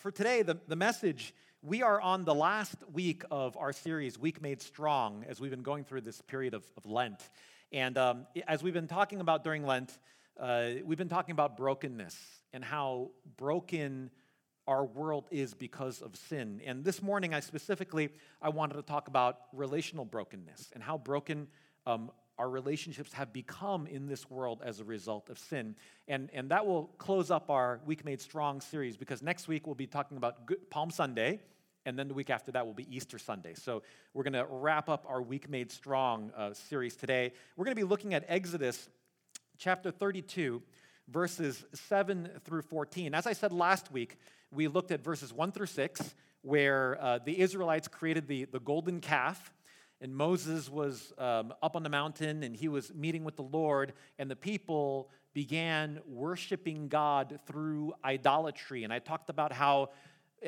for today, the, the message, we are on the last week of our series, Weak Made Strong, as we've been going through this period of, of Lent. And um, as we've been talking about during Lent, uh, we've been talking about brokenness and how broken our world is because of sin. And this morning, I specifically, I wanted to talk about relational brokenness and how broken um, our relationships have become in this world as a result of sin. And, and that will close up our Weak Made Strong series because next week we'll be talking about Palm Sunday, and then the week after that will be Easter Sunday. So we're going to wrap up our Weak Made Strong uh, series today. We're going to be looking at Exodus chapter 32, verses 7 through 14. As I said last week, we looked at verses 1 through 6, where uh, the Israelites created the, the golden calf and Moses was um, up on the mountain and he was meeting with the Lord, and the people began worshiping God through idolatry. And I talked about how,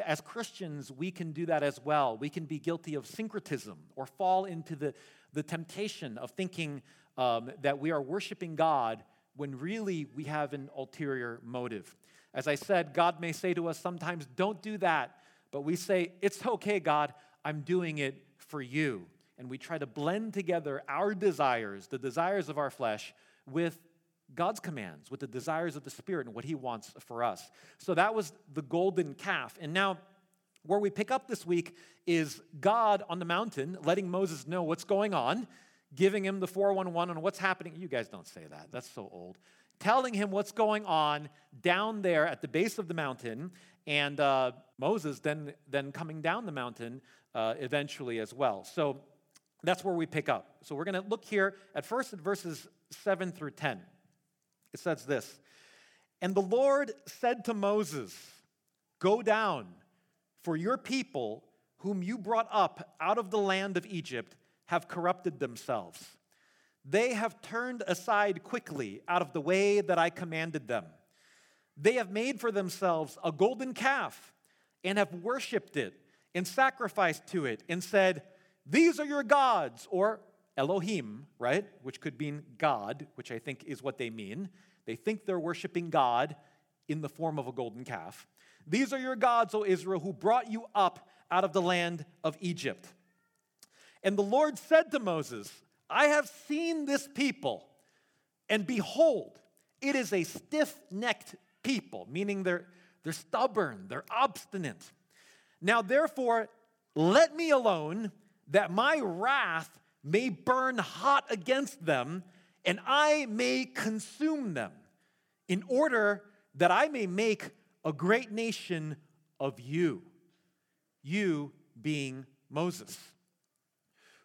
as Christians, we can do that as well. We can be guilty of syncretism or fall into the, the temptation of thinking um, that we are worshiping God when really we have an ulterior motive. As I said, God may say to us sometimes, don't do that. But we say, it's okay, God, I'm doing it for you and we try to blend together our desires, the desires of our flesh, with God's commands, with the desires of the Spirit and what He wants for us. So that was the golden calf. And now, where we pick up this week is God on the mountain letting Moses know what's going on, giving him the 411 on what's happening. You guys don't say that, that's so old. Telling him what's going on down there at the base of the mountain, and uh, Moses then, then coming down the mountain uh, eventually as well. So that's where we pick up. So we're going to look here at first at verses 7 through 10. It says this And the Lord said to Moses, Go down, for your people, whom you brought up out of the land of Egypt, have corrupted themselves. They have turned aside quickly out of the way that I commanded them. They have made for themselves a golden calf and have worshiped it and sacrificed to it and said, these are your gods, or Elohim, right? Which could mean God, which I think is what they mean. They think they're worshiping God in the form of a golden calf. These are your gods, O Israel, who brought you up out of the land of Egypt. And the Lord said to Moses, I have seen this people, and behold, it is a stiff necked people, meaning they're, they're stubborn, they're obstinate. Now, therefore, let me alone that my wrath may burn hot against them, and I may consume them, in order that I may make a great nation of you, you being Moses.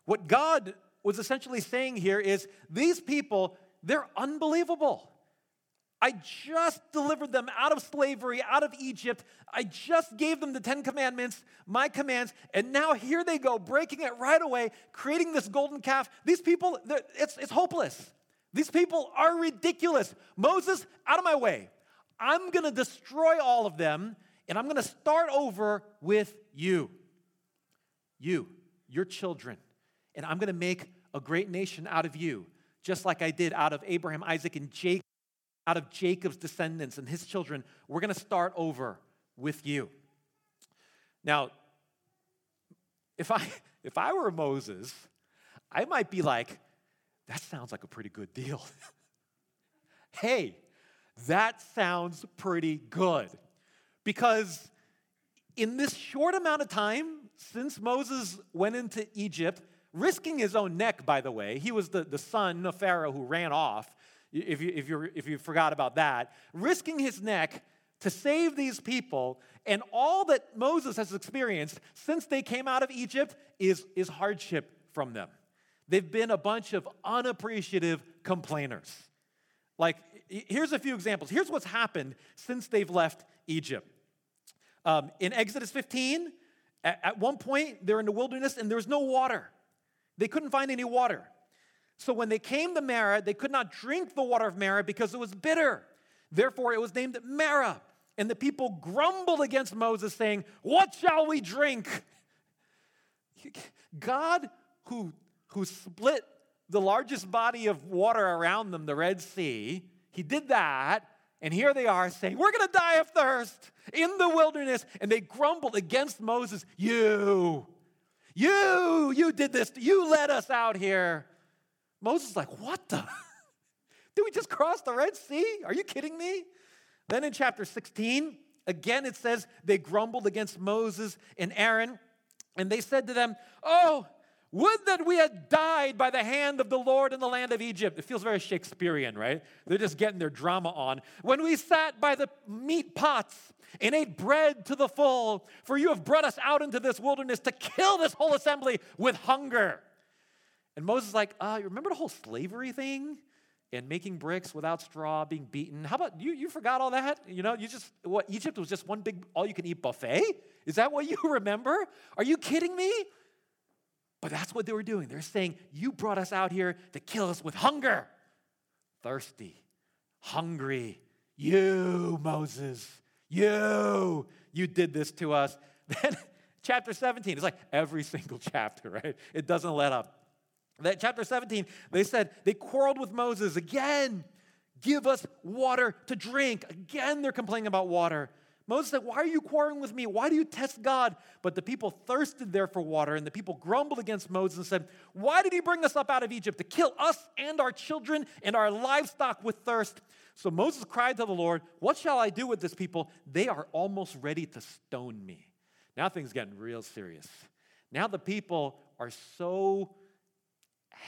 What God was essentially saying here is these people, they're unbelievable. I just delivered them out of slavery, out of Egypt. I just gave them the Ten Commandments, my commands, and now here they go, breaking it right away, creating this golden calf. These people, it's, it's hopeless. These people are ridiculous. Moses, out of my way. I'm going to destroy all of them, and I'm going to start over with you. You, your children. And I'm going to make a great nation out of you, just like I did out of Abraham, Isaac, and Jacob out of Jacob's descendants and his children, we're going to start over with you. Now, if I if I were Moses, I might be like, that sounds like a pretty good deal. hey, that sounds pretty good. Because in this short amount of time since Moses went into Egypt, risking his own neck, by the way, he was the, the son of Pharaoh who ran off if you, if, you if you forgot about that, risking his neck to save these people. And all that Moses has experienced since they came out of Egypt is, is hardship from them. They've been a bunch of unappreciative complainers. Like, here's a few examples. Here's what's happened since they've left Egypt. Um, in Exodus 15, at, at one point, they're in the wilderness and there's no water. They couldn't find any water. So when they came to Marah, they could not drink the water of Marah because it was bitter. Therefore, it was named Marah. And the people grumbled against Moses, saying, What shall we drink? God, who, who split the largest body of water around them, the Red Sea, he did that. And here they are saying, We're going to die of thirst in the wilderness. And they grumbled against Moses. You, you, you did this. You led us out here. Moses is like, What the? did we just cross the Red Sea? Are you kidding me? Then in chapter 16, again it says they grumbled against Moses and Aaron. And they said to them, Oh, would that we had died by the hand of the Lord in the land of Egypt. It feels very Shakespearean, right? They're just getting their drama on. When we sat by the meat pots and ate bread to the full, for you have brought us out into this wilderness to kill this whole assembly with hunger. And Moses is like, uh, you remember the whole slavery thing? And making bricks without straw, being beaten. How about you? You forgot all that? You know, you just, what, Egypt was just one big all you can eat buffet? Is that what you remember? Are you kidding me? But that's what they were doing. They're saying, You brought us out here to kill us with hunger. Thirsty, hungry. You, Moses, you, you did this to us. Then, chapter 17, it's like every single chapter, right? It doesn't let up. That chapter 17, they said they quarreled with Moses again. Give us water to drink. Again, they're complaining about water. Moses said, Why are you quarreling with me? Why do you test God? But the people thirsted there for water, and the people grumbled against Moses and said, Why did he bring us up out of Egypt to kill us and our children and our livestock with thirst? So Moses cried to the Lord, What shall I do with this people? They are almost ready to stone me. Now things getting real serious. Now the people are so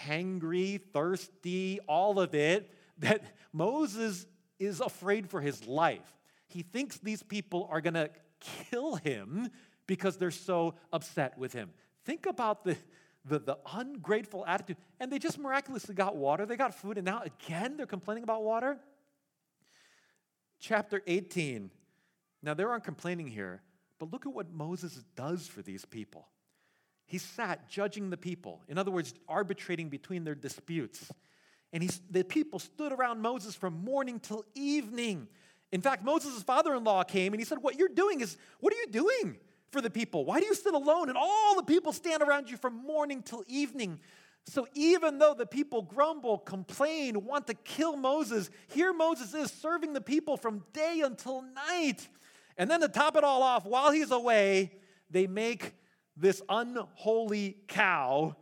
hangry, thirsty, all of it, that Moses is afraid for his life. He thinks these people are going to kill him because they're so upset with him. Think about the, the, the, ungrateful attitude. And they just miraculously got water, they got food, and now again they're complaining about water. Chapter 18. Now they aren't complaining here, but look at what Moses does for these people. He sat judging the people, in other words, arbitrating between their disputes. And he, the people stood around Moses from morning till evening. In fact, Moses' father in law came and he said, What you're doing is, what are you doing for the people? Why do you sit alone and all the people stand around you from morning till evening? So even though the people grumble, complain, want to kill Moses, here Moses is serving the people from day until night. And then to top it all off, while he's away, they make this unholy cow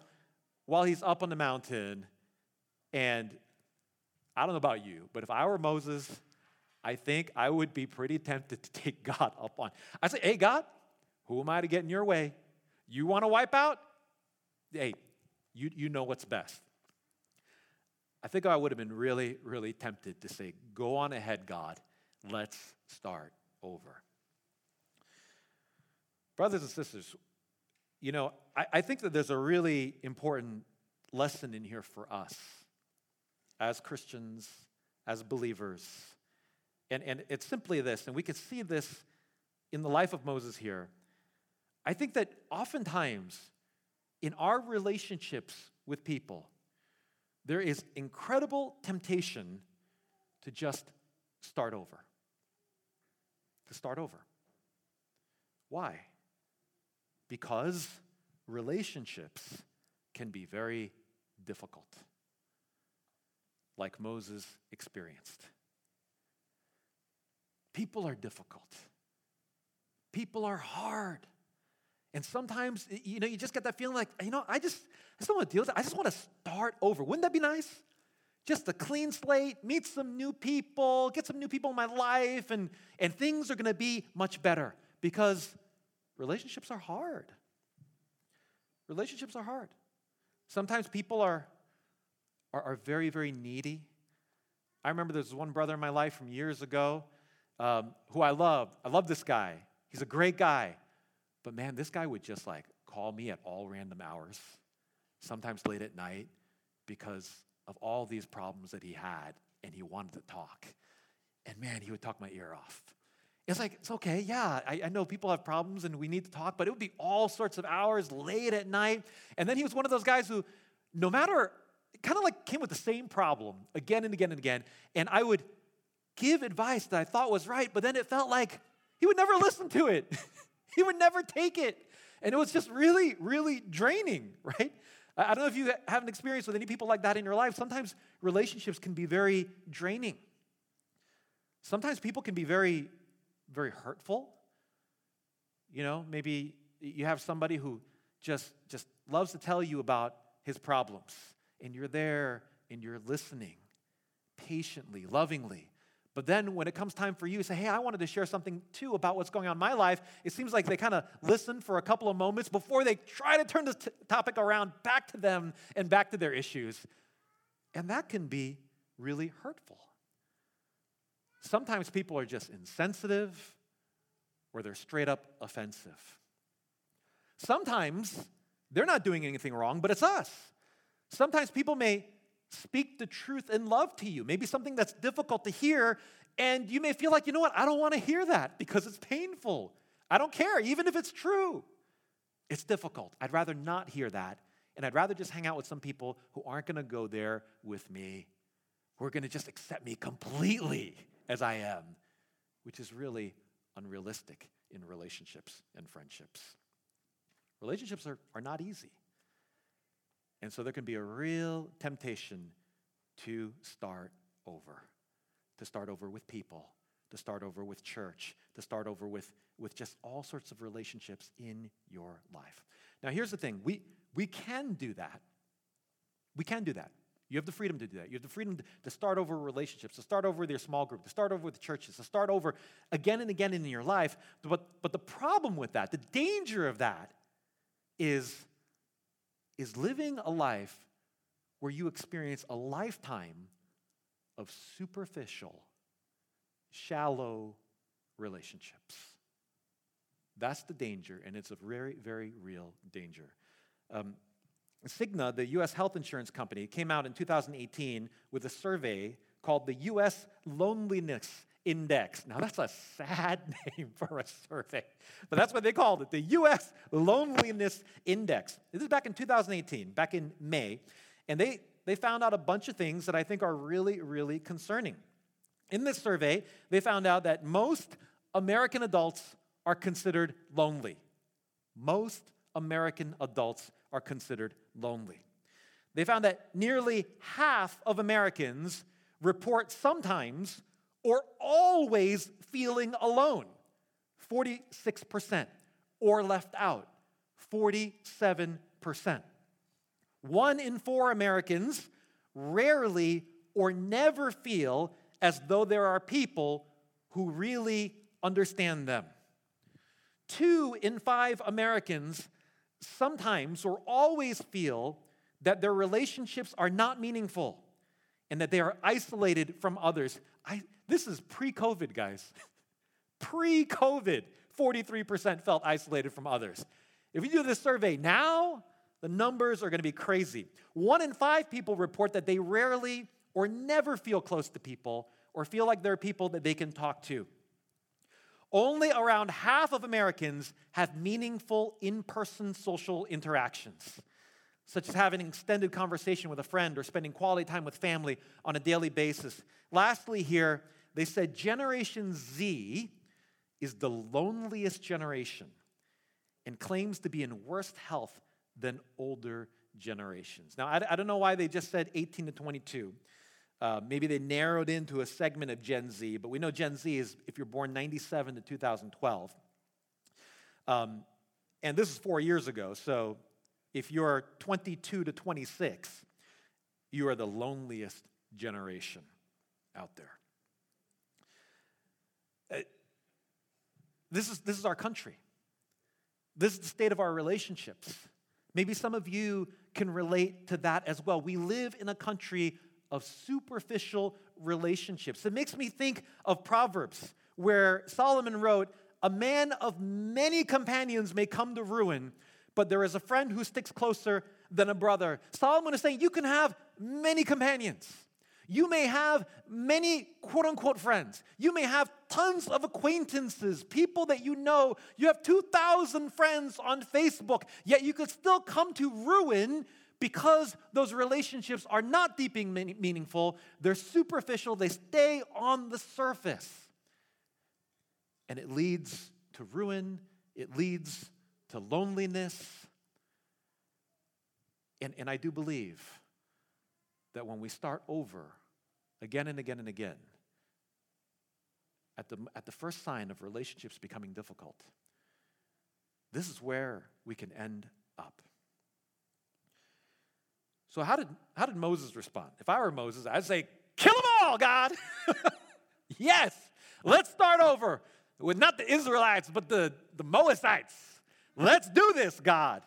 while he's up on the mountain. And I don't know about you, but if I were Moses, I think I would be pretty tempted to take God up on. I say, hey, God, who am I to get in your way? You want to wipe out? Hey, you, you know what's best. I think I would have been really, really tempted to say, go on ahead, God. Let's start over. Brothers and sisters, you know, I, I think that there's a really important lesson in here for us as Christians, as believers and, and it's simply this, and we can see this in the life of Moses here. I think that oftentimes in our relationships with people, there is incredible temptation to just start over. To start over. Why? Because relationships can be very difficult, like Moses experienced. People are difficult. People are hard. And sometimes, you know, you just get that feeling like, you know, I just, I just don't want to deal with it. I just want to start over. Wouldn't that be nice? Just a clean slate, meet some new people, get some new people in my life, and, and things are going to be much better because relationships are hard. Relationships are hard. Sometimes people are, are, are very, very needy. I remember there's one brother in my life from years ago um, who I love. I love this guy. He's a great guy. But man, this guy would just like call me at all random hours, sometimes late at night, because of all these problems that he had, and he wanted to talk. And man, he would talk my ear off. It's like, it's okay, yeah, I, I, know people have problems and we need to talk, but it would be all sorts of hours late at night. And then he was one of those guys who, no matter, kind of like came with the same problem again and again and again. And I would give advice that I thought was right, but then it felt like he would never listen to it. he would never take it. And it was just really, really draining, right? I don't know if you have an experience with any people like that in your life. Sometimes relationships can be very draining. Sometimes people can be very, very hurtful. You know, maybe you have somebody who just, just loves to tell you about his problems, and you're there and you're listening patiently, lovingly. But then when it comes time for you, to say, hey, I wanted to share something too about what's going on in my life. It seems like they kind of listen for a couple of moments before they try to turn the t- topic around back to them and back to their issues. And that can be really hurtful. Sometimes people are just insensitive or they're straight up offensive. Sometimes they're not doing anything wrong, but it's us. Sometimes people may speak the truth in love to you, maybe something that's difficult to hear, and you may feel like, you know what, I don't want to hear that because it's painful. I don't care, even if it's true. It's difficult. I'd rather not hear that, and I'd rather just hang out with some people who aren't going to go there with me, who are going to just accept me completely as I am, which is really unrealistic in relationships and friendships. Relationships are, are not easy. And so there can be a real temptation to start over, to start over with people, to start over with church, to start over with, with just all sorts of relationships in your life. Now, here's the thing we, we can do that. We can do that. You have the freedom to do that. You have the freedom to start over relationships, to start over with your small group, to start over with the churches, to start over again and again in your life. But, but the problem with that, the danger of that, is is living a life where you experience a lifetime of superficial, shallow relationships. That's the danger, and it's a very, very real danger. Um, Cigna, the US health insurance company, came out in 2018 with a survey called the US Loneliness Index. Now, that's a sad name for a survey, but that's what they called it the US Loneliness Index. This is back in 2018, back in May, and they, they found out a bunch of things that I think are really, really concerning. In this survey, they found out that most American adults are considered lonely. Most American adults are considered lonely. They found that nearly half of Americans report sometimes or always feeling alone, 46%, or left out, 47%. One in four Americans rarely or never feel as though there are people who really understand them. Two in five Americans sometimes or always feel that their relationships are not meaningful and that they are isolated from others. I, this is pre COVID, guys. pre COVID, 43% felt isolated from others. If you do this survey now, the numbers are going to be crazy. One in five people report that they rarely or never feel close to people or feel like there are people that they can talk to. Only around half of Americans have meaningful in person social interactions, such as having an extended conversation with a friend or spending quality time with family on a daily basis. Lastly, here, they said Generation Z is the loneliest generation and claims to be in worse health than older generations. Now, I, I don't know why they just said 18 to 22. Uh, maybe they narrowed into a segment of Gen Z, but we know Gen Z is if you're born 97 to 2012. Um, and this is four years ago, so if you're 22 to 26, you are the loneliest generation out there. This is, this is our country. This is the state of our relationships. Maybe some of you can relate to that as well. We live in a country of superficial relationships. It makes me think of Proverbs, where Solomon wrote, A man of many companions may come to ruin, but there is a friend who sticks closer than a brother. Solomon is saying, You can have many companions. You may have many quote unquote friends. You may have tons of acquaintances, people that you know. You have 2,000 friends on Facebook, yet you could still come to ruin because those relationships are not deep and meaningful. They're superficial, they stay on the surface. And it leads to ruin, it leads to loneliness. And, and I do believe that when we start over again and again and again, at the, at the first sign of relationships becoming difficult, this is where we can end up. So, how did, how did Moses respond? If I were Moses, I'd say, Kill them all, God. yes, let's start over with not the Israelites, but the, the Moabites. Let's do this, God.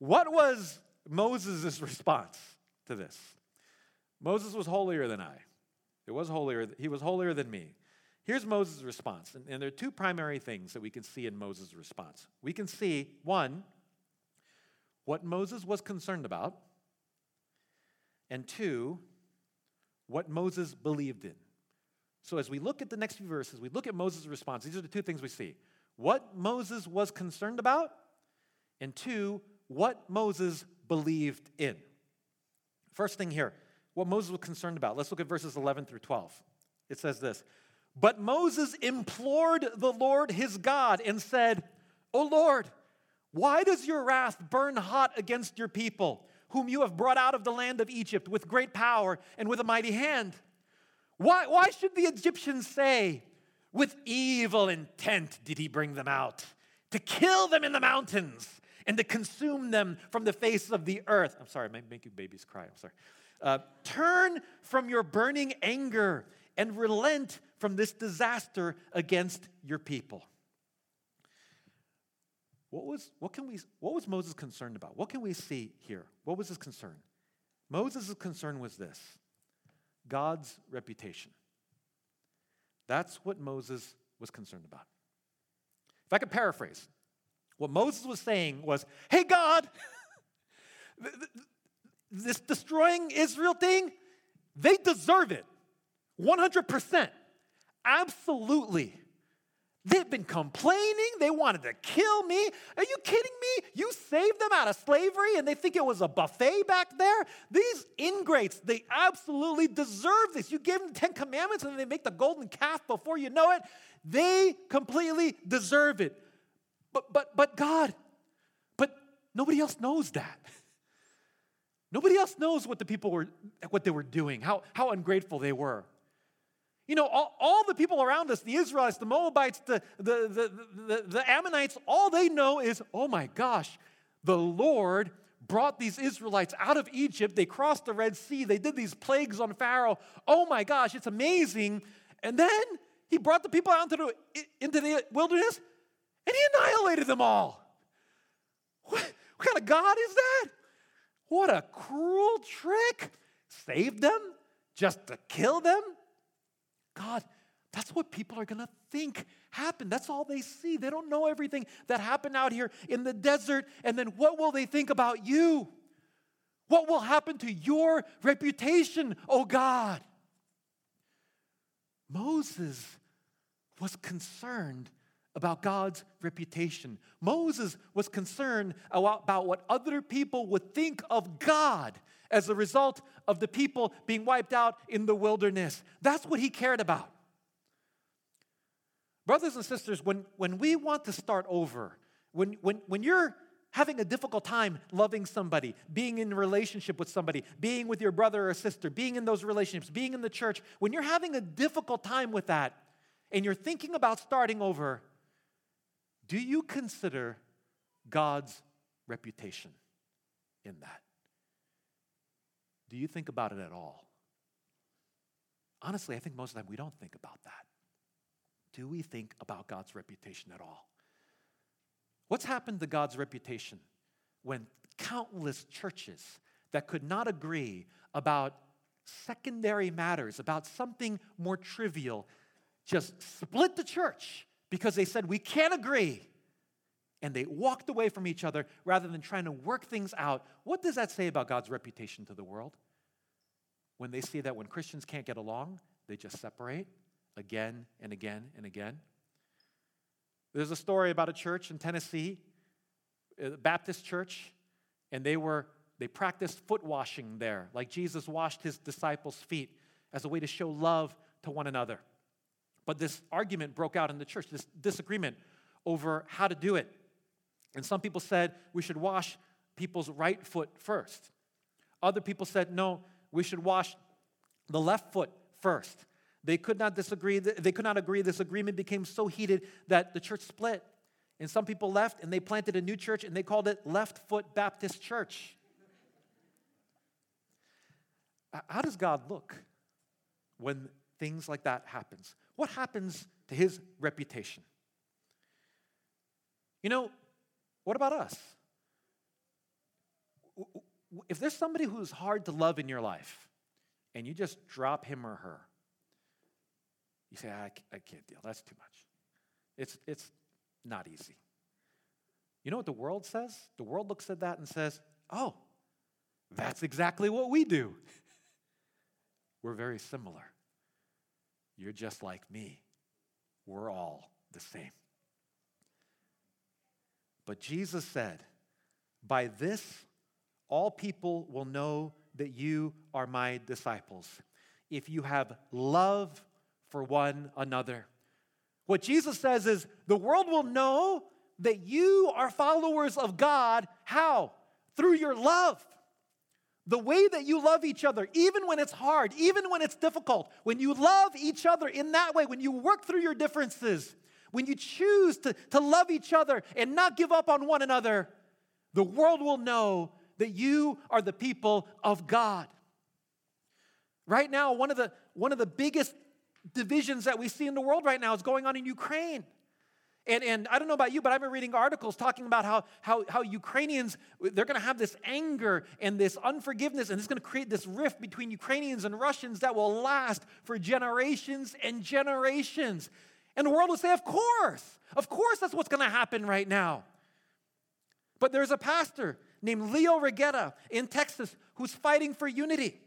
What was Moses' response to this? Moses was holier than I. It was holier, he was holier than me. Here's Moses' response. And, and there are two primary things that we can see in Moses' response. We can see, one, what Moses was concerned about, and two, what Moses believed in. So as we look at the next few verses, we look at Moses' response. These are the two things we see what Moses was concerned about, and two, what Moses believed in. First thing here, what Moses was concerned about. Let's look at verses 11 through 12. It says this But Moses implored the Lord his God and said, O Lord, why does your wrath burn hot against your people, whom you have brought out of the land of Egypt with great power and with a mighty hand? Why, why should the Egyptians say, with evil intent did he bring them out, to kill them in the mountains and to consume them from the face of the earth? I'm sorry, I make you babies cry. I'm sorry. Uh, turn from your burning anger and relent from this disaster against your people. What was, what, can we, what was Moses concerned about? What can we see here? What was his concern? Moses' concern was this God's reputation. That's what Moses was concerned about. If I could paraphrase, what Moses was saying was, Hey, God, this destroying Israel thing, they deserve it. 100%. Absolutely. They've been complaining. They wanted to kill me. Are you kidding me? You saved them out of slavery and they think it was a buffet back there? These ingrates, they absolutely deserve this. You gave them the Ten Commandments and they make the golden calf before you know it. They completely deserve it. But, but, but God, but nobody else knows that. Nobody else knows what the people were, what they were doing, how, how ungrateful they were. You know, all, all, the people around us, the Israelites, the Moabites, the, the, the, the, the Ammonites, all they know is, oh my gosh, the Lord brought these Israelites out of Egypt. They crossed the Red Sea. They did these plagues on Pharaoh. Oh my gosh, it's amazing. And then he brought the people out into the, into the wilderness and he annihilated them all. What, what kind of God is that? What a cruel trick. Saved them just to kill them? God, that's what people are going to think happened. That's all they see. They don't know everything that happened out here in the desert. And then what will they think about you? What will happen to your reputation, oh God? Moses was concerned about God's reputation. Moses was concerned about what other people would think of God as a result of the people being wiped out in the wilderness. That's what he cared about. Brothers and sisters, when, when we want to start over, when, when, when you're having a difficult time loving somebody, being in a relationship with somebody, being with your brother or sister, being in those relationships, being in the church, when you're having a difficult time with that and you're thinking about starting over, do you consider God's reputation in that? Do you think about it at all? Honestly, I think most of the time we don't think about that. Do we think about God's reputation at all? What's happened to God's reputation when countless churches that could not agree about secondary matters, about something more trivial, just split the church because they said, We can't agree. And they walked away from each other rather than trying to work things out. What does that say about God's reputation to the world? When they see that when Christians can't get along, they just separate again and again and again. There's a story about a church in Tennessee, a Baptist church, and they were they practiced foot washing there, like Jesus washed his disciples' feet as a way to show love to one another. But this argument broke out in the church, this disagreement over how to do it. And some people said we should wash people's right foot first. Other people said, no, we should wash the left foot first. They could not disagree. They could not agree. This agreement became so heated that the church split. And some people left and they planted a new church and they called it Left Foot Baptist Church. How does God look when things like that happens? What happens to his reputation? You know, what about us? If there's somebody who's hard to love in your life and you just drop him or her, you say, I, I can't deal. That's too much. It's, it's not easy. You know what the world says? The world looks at that and says, oh, that's exactly what we do. We're very similar. You're just like me. We're all the same. But Jesus said, By this, all people will know that you are my disciples, if you have love for one another. What Jesus says is, the world will know that you are followers of God. How? Through your love. The way that you love each other, even when it's hard, even when it's difficult, when you love each other in that way, when you work through your differences, when you choose to, to love each other and not give up on one another, the world will know that you are the people of God. Right now, one of the, one of the biggest divisions that we see in the world right now is going on in Ukraine. And, and I don't know about you, but I've been reading articles talking about how, how, how Ukrainians, they're going to have this anger and this unforgiveness, and it's going to create this rift between Ukrainians and Russians that will last for generations and generations. And the world will say, of course, of course that's what's going to happen right now. But there's a pastor named Leo Regeta in Texas who's fighting for unity.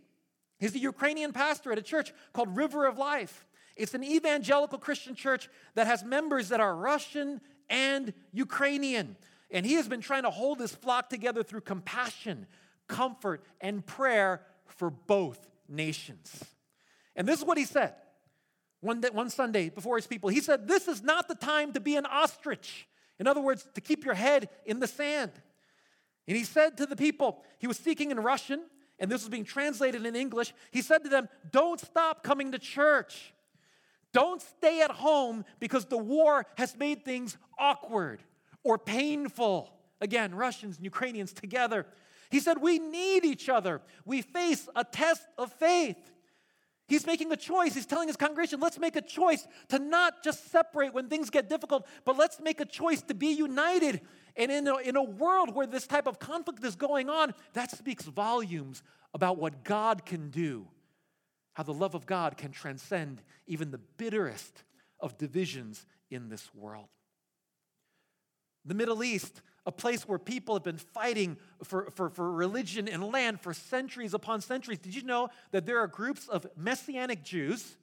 He's a Ukrainian pastor at a church called River of Life. It's an evangelical Christian church that has members that are Russian and Ukrainian. And he has been trying to hold his flock together through compassion, comfort, and prayer for both nations. And this is what he said one, day, one Sunday before his people. He said, This is not the time to be an ostrich. In other words, to keep your head in the sand. And he said to the people, he was speaking in Russian, and this was being translated in English. He said to them, Don't stop coming to church. Don't stay at home because the war has made things awkward or painful. Again, Russians and Ukrainians together. He said, We need each other. We face a test of faith. He's making a choice. He's telling his congregation, let's make a choice to not just separate when things get difficult, but let's make a choice to be united. And in a, in a world where this type of conflict is going on, that speaks volumes about what God can do how the love of God can transcend even the bitterest of divisions in this world. The Middle East, a place where people have been fighting for, for, for religion and land for centuries upon centuries. Did you know that there are groups of Messianic Jews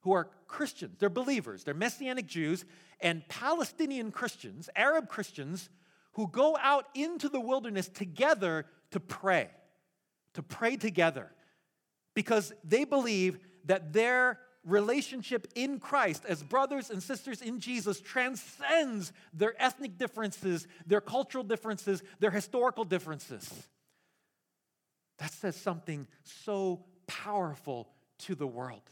who are Christians? They're believers, they're Messianic Jews, and Palestinian Christians, Arab Christians, who go out into the wilderness together to pray, to pray together because they believe that their relationship in Christ as brothers and sisters in Jesus transcends their ethnic differences, their cultural differences, their historical differences. That says something so powerful to the world.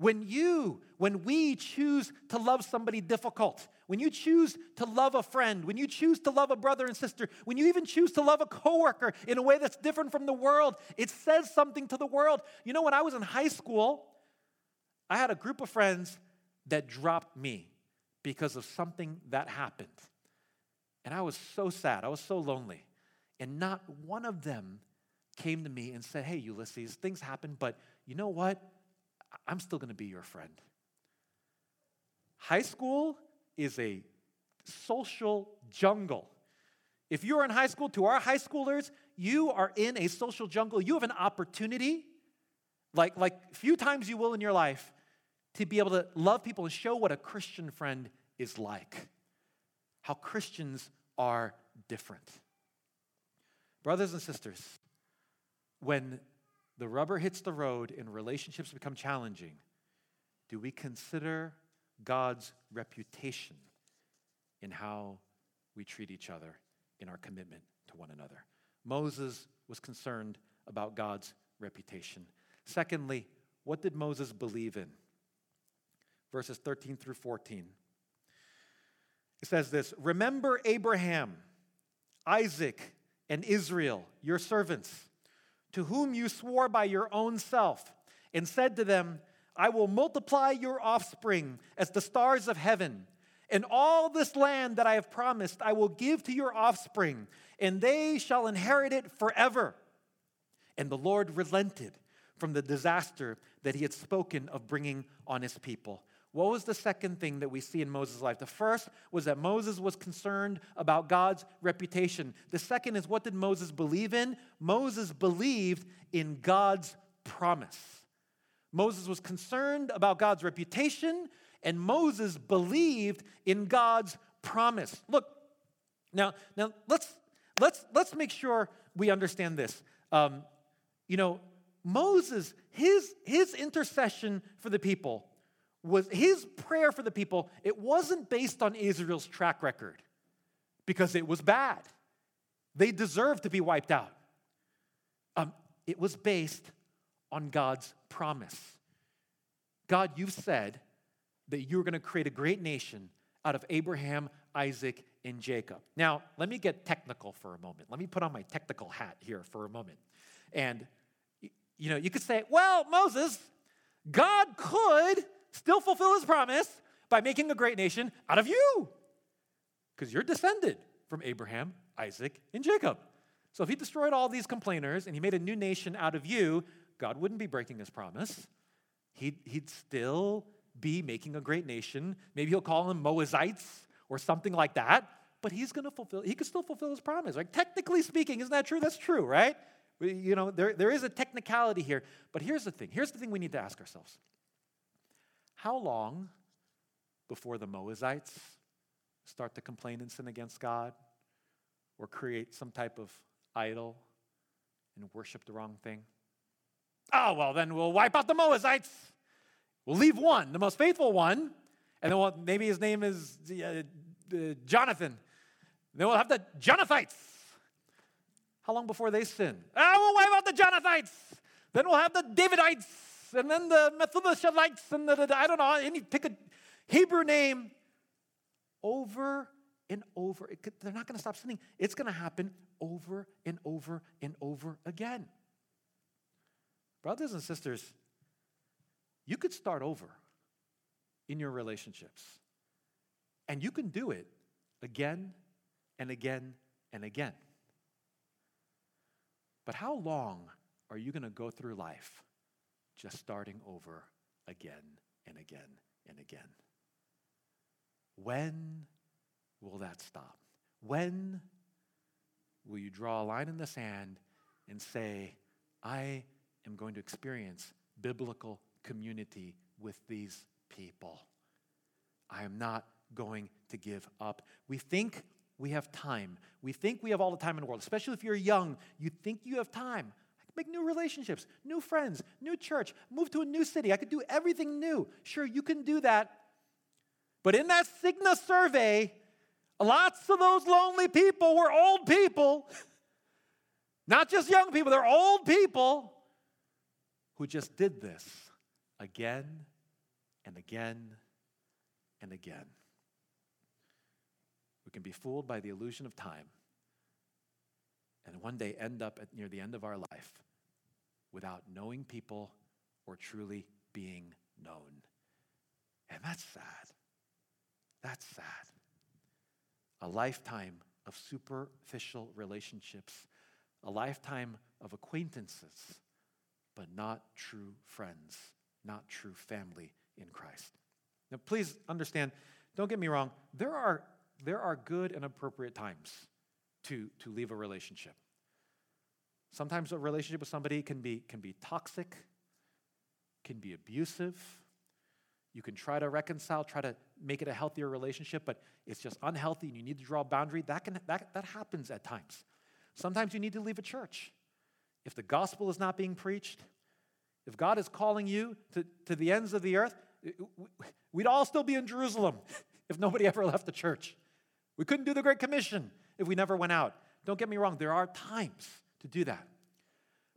When you, when we choose to love somebody difficult, when you choose to love a friend, when you choose to love a brother and sister, when you even choose to love a coworker in a way that's different from the world, it says something to the world. You know, when I was in high school, I had a group of friends that dropped me because of something that happened. And I was so sad. I was so lonely. And not one of them came to me and said, Hey, Ulysses, things happen, but you know what? I'm still going to be your friend. High school is a social jungle. If you're in high school, to our high schoolers, you are in a social jungle. You have an opportunity, like, like few times you will in your life, to be able to love people and show what a Christian friend is like, how Christians are different. Brothers and sisters, when the rubber hits the road and relationships become challenging, do we consider God's reputation in how we treat each other in our commitment to one another. Moses was concerned about God's reputation. Secondly, what did Moses believe in? Verses 13 through 14. It says this Remember Abraham, Isaac, and Israel, your servants, to whom you swore by your own self, and said to them, I will multiply your offspring as the stars of heaven. And all this land that I have promised, I will give to your offspring, and they shall inherit it forever. And the Lord relented from the disaster that he had spoken of bringing on his people. What was the second thing that we see in Moses' life? The first was that Moses was concerned about God's reputation. The second is what did Moses believe in? Moses believed in God's promise. Moses was concerned about God's reputation, and Moses believed in God's promise. Look, now, now let's let's let's make sure we understand this. Um, you know, Moses, his his intercession for the people was his prayer for the people, it wasn't based on Israel's track record because it was bad. They deserved to be wiped out. Um, it was based on God's promise. God, you've said that you're going to create a great nation out of Abraham, Isaac, and Jacob. Now, let me get technical for a moment. Let me put on my technical hat here for a moment. And, you know, you could say, well, Moses, God could still fulfill his promise by making a great nation out of you. Because you're descended from Abraham, Isaac, and Jacob. So if he destroyed all these complainers and he made a new nation out of you, God wouldn't be breaking his promise. He'd, he'd still be making a great nation. Maybe he'll call them Moazites or something like that, but he's going to fulfill, he could still fulfill his promise. Like, technically speaking, isn't that true? That's true, right? You know, there, there is a technicality here. But here's the thing here's the thing we need to ask ourselves how long before the Moazites start to complain and sin against God or create some type of idol and worship the wrong thing? Oh, well, then we'll wipe out the Moazites. We'll leave one, the most faithful one, and then we'll, maybe his name is uh, uh, Jonathan. Then we'll have the Jonathites. How long before they sin? Ah, we'll wipe out the Jonathites. Then we'll have the Davidites and then the Methuselahs, and the, the, I don't know, any pick a Hebrew name over and over. Could, they're not going to stop sinning. It's going to happen over and over and over again. Brothers and sisters, you could start over in your relationships, and you can do it again and again and again. But how long are you going to go through life just starting over again and again and again. When will that stop? When will you draw a line in the sand and say, I am going to experience biblical community with these people? I am not going to give up. We think we have time. We think we have all the time in the world, especially if you're young. You think you have time make new relationships, new friends, new church, move to a new city. I could do everything new. Sure, you can do that. But in that Cigna survey, lots of those lonely people were old people. Not just young people, they're old people who just did this again and again and again. We can be fooled by the illusion of time and one day end up at near the end of our life without knowing people or truly being known. And that's sad. That's sad. A lifetime of superficial relationships, a lifetime of acquaintances, but not true friends, not true family in Christ. Now, please understand, don't get me wrong, there are, there are good and appropriate times to, to leave a relationship. Sometimes a relationship with somebody can be, can be toxic, can be abusive. You can try to reconcile, try to make it a healthier relationship, but it's just unhealthy and you need to draw a boundary. That, can, that, that happens at times. Sometimes you need to leave a church. If the gospel is not being preached, if God is calling you to, to the ends of the earth, we'd all still be in Jerusalem if nobody ever left the church. We couldn't do the Great Commission if we never went out. Don't get me wrong, there are times to do that.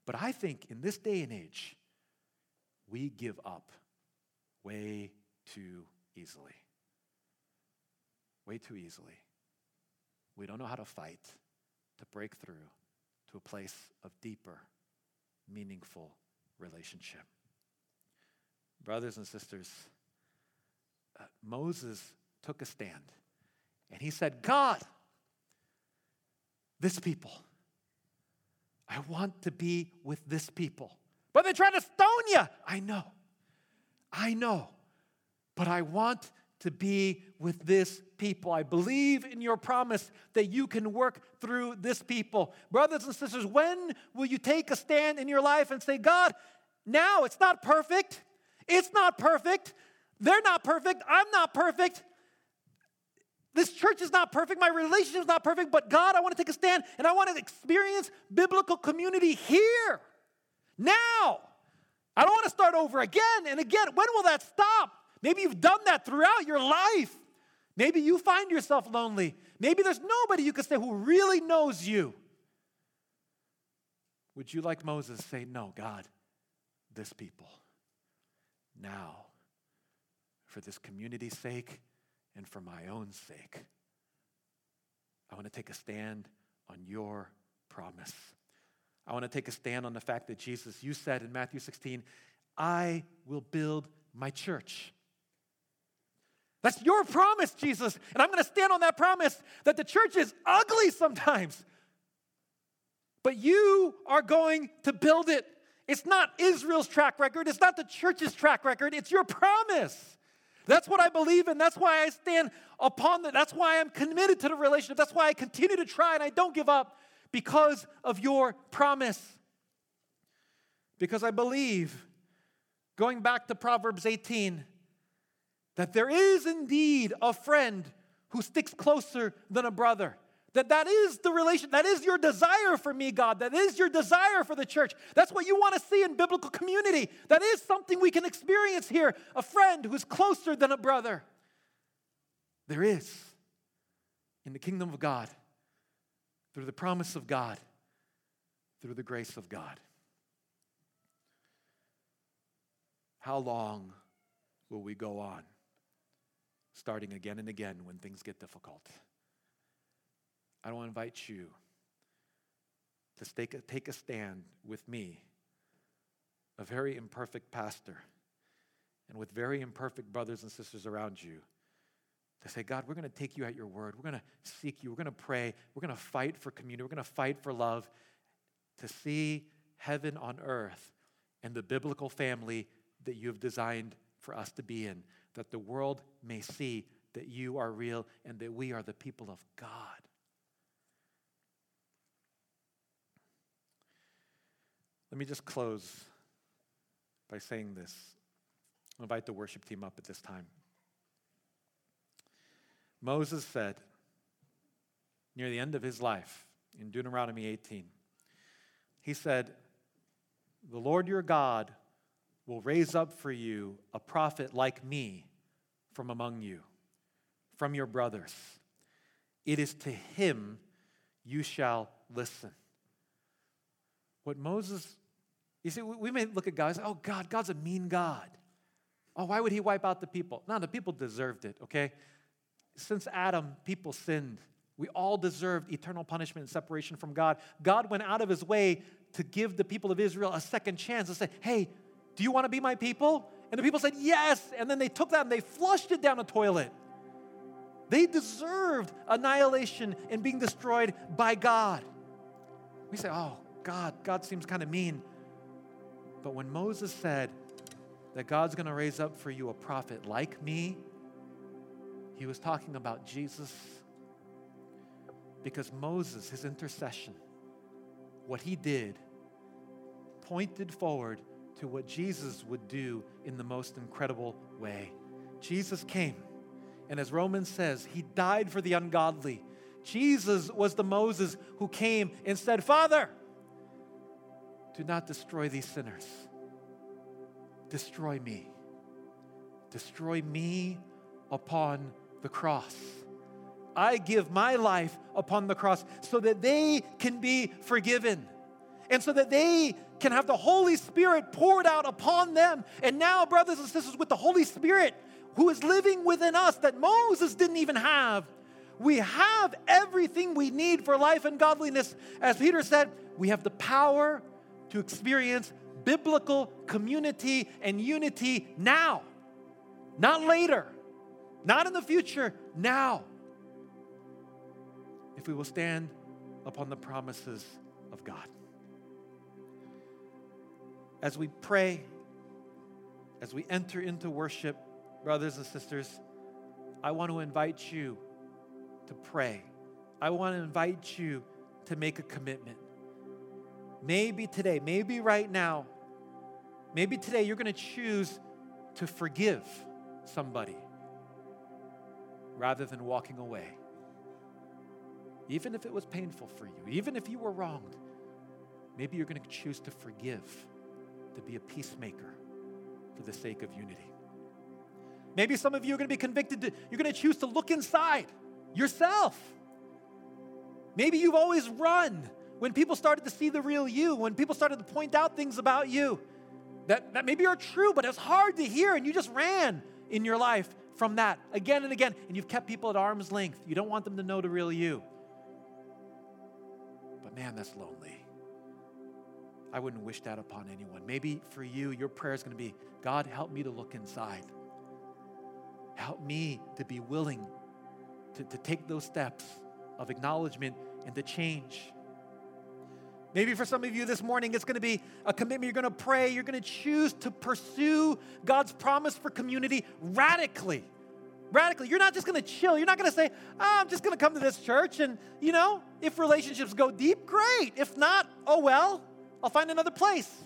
But I think in this day and age, we give up way too easily. Way too easily. We don't know how to fight to break through to a place of deeper, meaningful relationship. Brothers and sisters, uh, Moses took a stand and he said, God, this people, I want to be with this people. But they're trying to stone you. I know. I know. But I want to be with this people. I believe in your promise that you can work through this people. Brothers and sisters, when will you take a stand in your life and say, God, now it's not perfect. It's not perfect. They're not perfect. I'm not perfect. This church is not perfect. My relationship is not perfect. But God, I want to take a stand and I want to experience biblical community here, now. I don't want to start over again and again. When will that stop? Maybe you've done that throughout your life. Maybe you find yourself lonely. Maybe there's nobody you can say who really knows you. Would you, like Moses, say, No, God, this people, now, for this community's sake and for my own sake, I want to take a stand on your promise. I want to take a stand on the fact that Jesus, you said in Matthew 16, I will build my church. That's your promise, Jesus. And I'm going to stand on that promise that the church is ugly sometimes. But you are going to build it. It's not Israel's track record, it's not the church's track record, it's your promise. That's what I believe in. That's why I stand upon that. That's why I'm committed to the relationship. That's why I continue to try and I don't give up because of your promise. Because I believe, going back to Proverbs 18, that there is indeed a friend who sticks closer than a brother. That that is the relation, that is your desire for me, God. That is your desire for the church. That's what you want to see in biblical community. That is something we can experience here. A friend who's closer than a brother. There is in the kingdom of God, through the promise of God, through the grace of God. How long will we go on? starting again and again when things get difficult. I want to invite you to take a, take a stand with me, a very imperfect pastor, and with very imperfect brothers and sisters around you to say, God, we're going to take you at your word. We're going to seek you. We're going to pray. We're going to fight for community. We're going to fight for love to see heaven on earth and the biblical family that you have designed for us to be in that the world may see that you are real and that we are the people of God. Let me just close by saying this. I'll invite the worship team up at this time. Moses said, near the end of his life, in Deuteronomy 18, he said, The Lord your God will raise up for you a prophet like me from among you, from your brothers. It is to him you shall listen. What Moses, you see, we may look at God and say, oh, God, God's a mean God. Oh, why would he wipe out the people? No, the people deserved it, okay? Since Adam, people sinned. We all deserved eternal punishment and separation from God. God went out of his way to give the people of Israel a second chance and say, hey, do you want to be my people? And the people said, Yes. And then they took that and they flushed it down the toilet. They deserved annihilation and being destroyed by God. We say, Oh, God, God seems kind of mean. But when Moses said that God's going to raise up for you a prophet like me, he was talking about Jesus. Because Moses, his intercession, what he did, pointed forward to what Jesus would do in the most incredible way. Jesus came, and as Romans says, he died for the ungodly. Jesus was the Moses who came and said, Father, do not destroy these sinners. Destroy me. Destroy me upon the cross. I give my life upon the cross so that they can be forgiven and so that they can have the Holy Spirit poured out upon them. And now, brothers and sisters, with the Holy Spirit who is living within us that Moses didn't even have, we have everything we need for life and godliness. As Peter said, we have the power to experience biblical community and unity now, not later, not in the future, now. If we will stand upon the promises of God. As we pray, as we enter into worship, brothers and sisters, I want to invite you to pray. I want to invite you to make a commitment. Maybe today, maybe right now, maybe today you're going to choose to forgive somebody rather than walking away. Even if it was painful for you, even if you were wronged, maybe you're going to choose to forgive, to be a peacemaker for the sake of unity. Maybe some of you are going to be convicted, to, you're going to choose to look inside yourself. Maybe you've always run when people started to see the real you, when people started to point out things about you that, that maybe are true, but it's hard to hear, and you just ran in your life from that again and again, and you've kept people at arm's length. You don't want them to know the real you. But man, that's lonely. I wouldn't wish that upon anyone. Maybe for you, your prayer is going to be God, help me to look inside. Help me to be willing to, to take those steps of acknowledgement and to change. Maybe for some of you this morning, it's going to be a commitment. You're going to pray. You're going to choose to pursue God's promise for community radically. Radically. You're not just going to chill. You're not going to say, oh, I'm just going to come to this church. And, you know, if relationships go deep, great. If not, oh well, I'll find another place.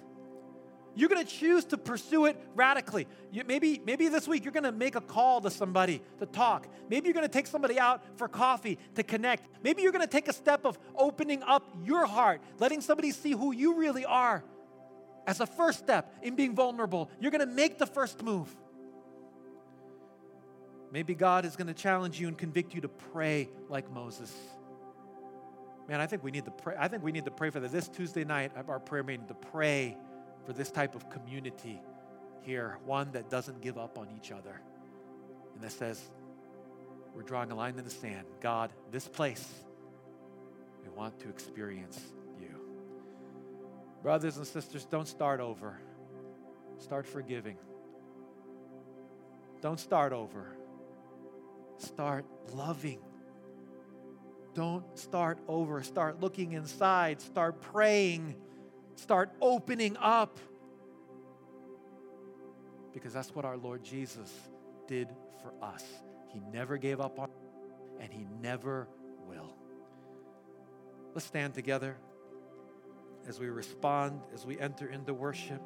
You're going to choose to pursue it radically. You, maybe, maybe this week you're going to make a call to somebody to talk. Maybe you're going to take somebody out for coffee to connect. Maybe you're going to take a step of opening up your heart, letting somebody see who you really are as a first step in being vulnerable. You're going to make the first move. Maybe God is going to challenge you and convict you to pray like Moses. Man, I think we need to pray. I think we need to pray for that. This Tuesday night, our prayer meeting to pray for this type of community here, one that doesn't give up on each other and that says, we're drawing a line in the sand. God, this place, we want to experience you. Brothers and sisters, don't start over. Start forgiving. Don't start over. Start loving. Don't start over. Start looking inside. Start praying Start opening up. Because that's what our Lord Jesus did for us. He never gave up on and he never will. Let's stand together as we respond, as we enter into worship.